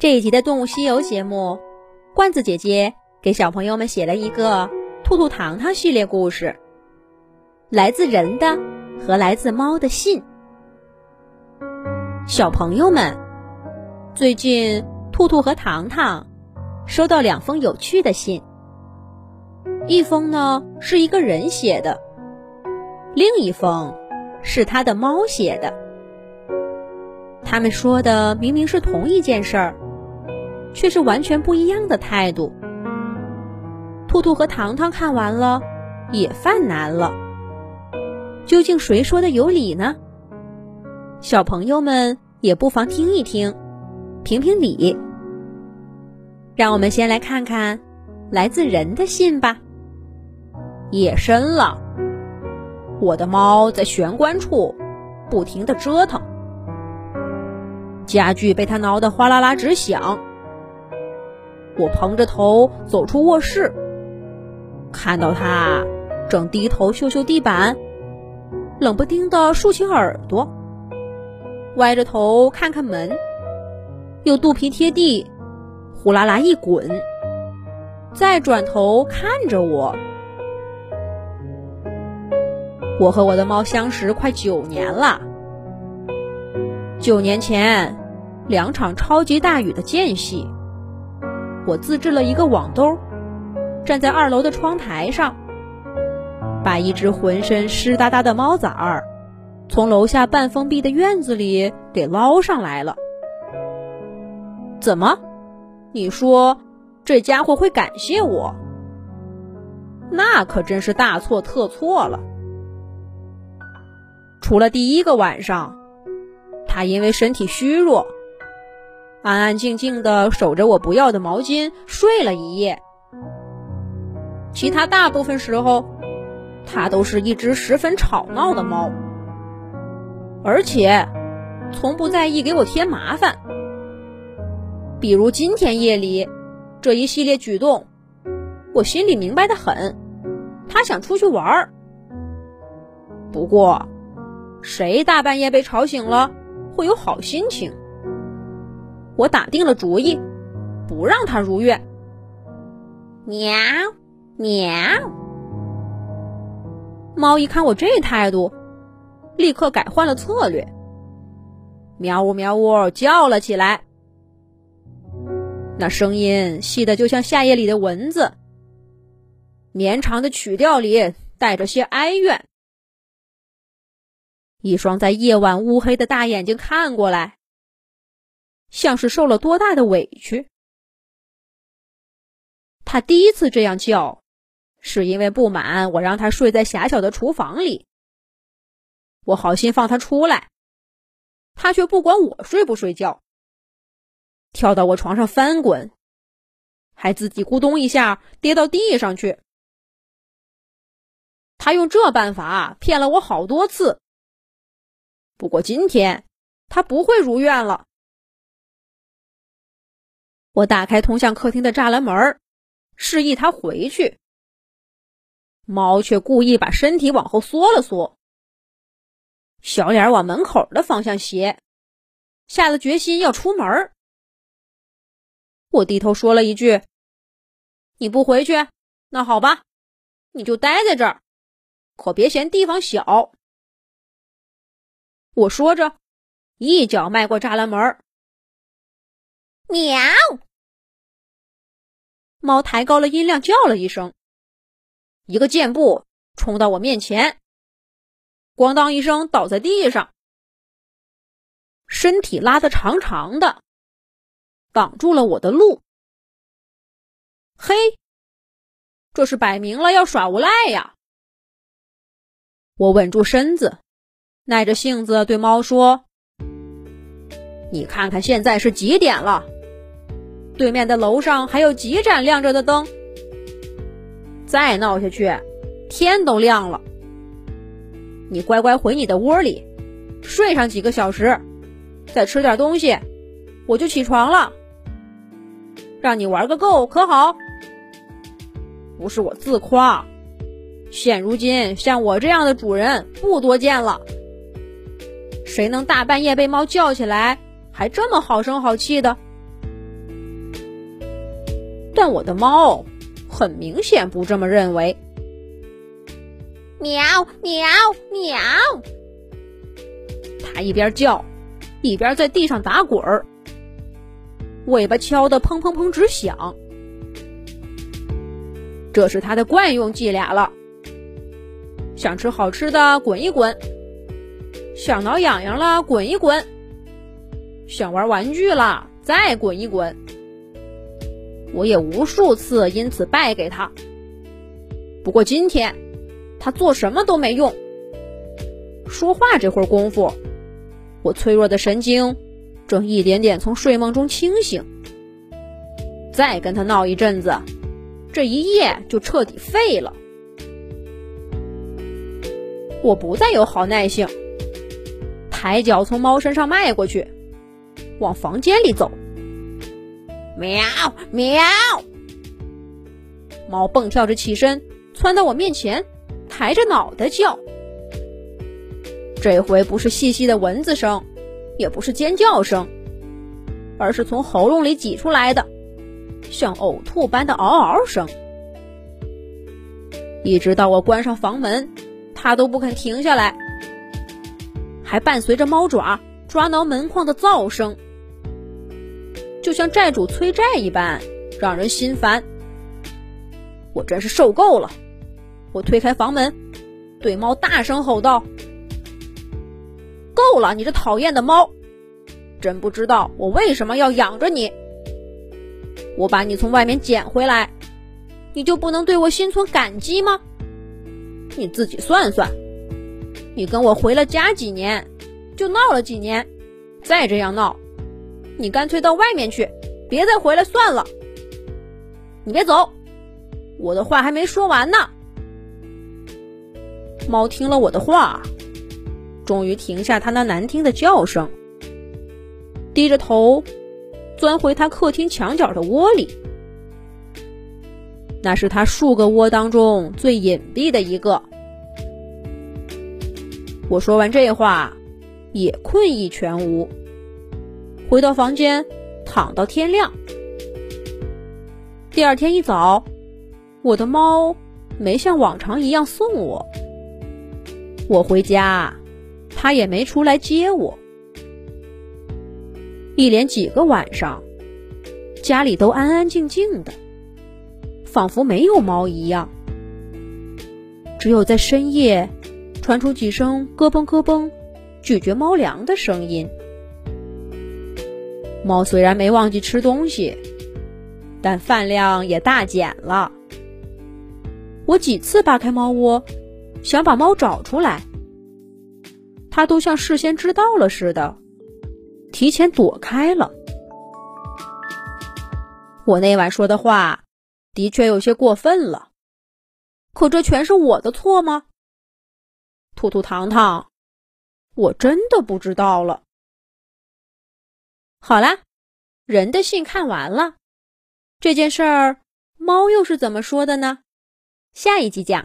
这一集的《动物西游》节目，罐子姐姐给小朋友们写了一个《兔兔糖糖》系列故事，来自人的和来自猫的信。小朋友们，最近兔兔和糖糖收到两封有趣的信，一封呢是一个人写的，另一封是他的猫写的。他们说的明明是同一件事儿，却是完全不一样的态度。兔兔和糖糖看完了，也犯难了。究竟谁说的有理呢？小朋友们也不妨听一听，评评理。让我们先来看看来自人的信吧。夜深了，我的猫在玄关处不停地折腾。家具被他挠得哗啦啦直响。我捧着头走出卧室，看到他正低头嗅嗅地板，冷不丁的竖起耳朵，歪着头看看门，又肚皮贴地，呼啦啦一滚，再转头看着我。我和我的猫相识快九年了，九年前。两场超级大雨的间隙，我自制了一个网兜，站在二楼的窗台上，把一只浑身湿哒哒的猫崽儿从楼下半封闭的院子里给捞上来了。怎么？你说这家伙会感谢我？那可真是大错特错了。除了第一个晚上，他因为身体虚弱。安安静静的守着我不要的毛巾睡了一夜，其他大部分时候，它都是一只十分吵闹的猫，而且从不在意给我添麻烦。比如今天夜里这一系列举动，我心里明白的很，它想出去玩儿。不过，谁大半夜被吵醒了会有好心情？我打定了主意，不让他如愿。喵喵！猫一看我这态度，立刻改换了策略，喵呜喵呜叫了起来。那声音细的就像夏夜里的蚊子，绵长的曲调里带着些哀怨。一双在夜晚乌黑的大眼睛看过来。像是受了多大的委屈。他第一次这样叫，是因为不满我让他睡在狭小的厨房里。我好心放他出来，他却不管我睡不睡觉，跳到我床上翻滚，还自己咕咚一下跌到地上去。他用这办法骗了我好多次。不过今天他不会如愿了。我打开通向客厅的栅栏门，示意他回去。猫却故意把身体往后缩了缩，小脸往门口的方向斜，下了决心要出门。我低头说了一句：“你不回去，那好吧，你就待在这儿，可别嫌地方小。”我说着，一脚迈过栅栏门。喵！猫抬高了音量叫了一声，一个箭步冲到我面前，咣当一声倒在地上，身体拉得长长的，挡住了我的路。嘿，这是摆明了要耍无赖呀！我稳住身子，耐着性子对猫说：“你看看现在是几点了？”对面的楼上还有几盏亮着的灯，再闹下去，天都亮了。你乖乖回你的窝里，睡上几个小时，再吃点东西，我就起床了。让你玩个够，可好？不是我自夸，现如今像我这样的主人不多见了。谁能大半夜被猫叫起来，还这么好声好气的？但我的猫很明显不这么认为。喵喵喵！它一边叫，一边在地上打滚儿，尾巴敲得砰砰砰直响。这是它的惯用伎俩了。想吃好吃的，滚一滚；想挠痒痒了，滚一滚；想玩玩具了，再滚一滚。我也无数次因此败给他。不过今天，他做什么都没用。说话这会儿功夫，我脆弱的神经正一点点从睡梦中清醒。再跟他闹一阵子。这一夜就彻底废了。我不再有好耐性，抬脚从猫身上迈过去，往房间里走。喵喵！猫蹦跳着起身，窜到我面前，抬着脑袋叫。这回不是细细的蚊子声，也不是尖叫声，而是从喉咙里挤出来的。像呕吐般的嗷嗷声，一直到我关上房门，它都不肯停下来，还伴随着猫爪抓挠门框的噪声，就像债主催债一般，让人心烦。我真是受够了！我推开房门，对猫大声吼道：“够了，你这讨厌的猫！真不知道我为什么要养着你。”我把你从外面捡回来，你就不能对我心存感激吗？你自己算算，你跟我回了家几年，就闹了几年，再这样闹，你干脆到外面去，别再回来算了。你别走，我的话还没说完呢。猫听了我的话，终于停下它那难听的叫声，低着头。钻回他客厅墙角的窝里，那是他数个窝当中最隐蔽的一个。我说完这话，也困意全无，回到房间躺到天亮。第二天一早，我的猫没像往常一样送我，我回家，它也没出来接我。一连几个晚上，家里都安安静静的，仿佛没有猫一样。只有在深夜，传出几声咯嘣咯嘣咀嚼猫粮的声音。猫虽然没忘记吃东西，但饭量也大减了。我几次扒开猫窝，想把猫找出来，它都像事先知道了似的。提前躲开了。我那晚说的话，的确有些过分了。可这全是我的错吗？兔兔糖糖，我真的不知道了。好啦，人的信看完了，这件事儿，猫又是怎么说的呢？下一集讲。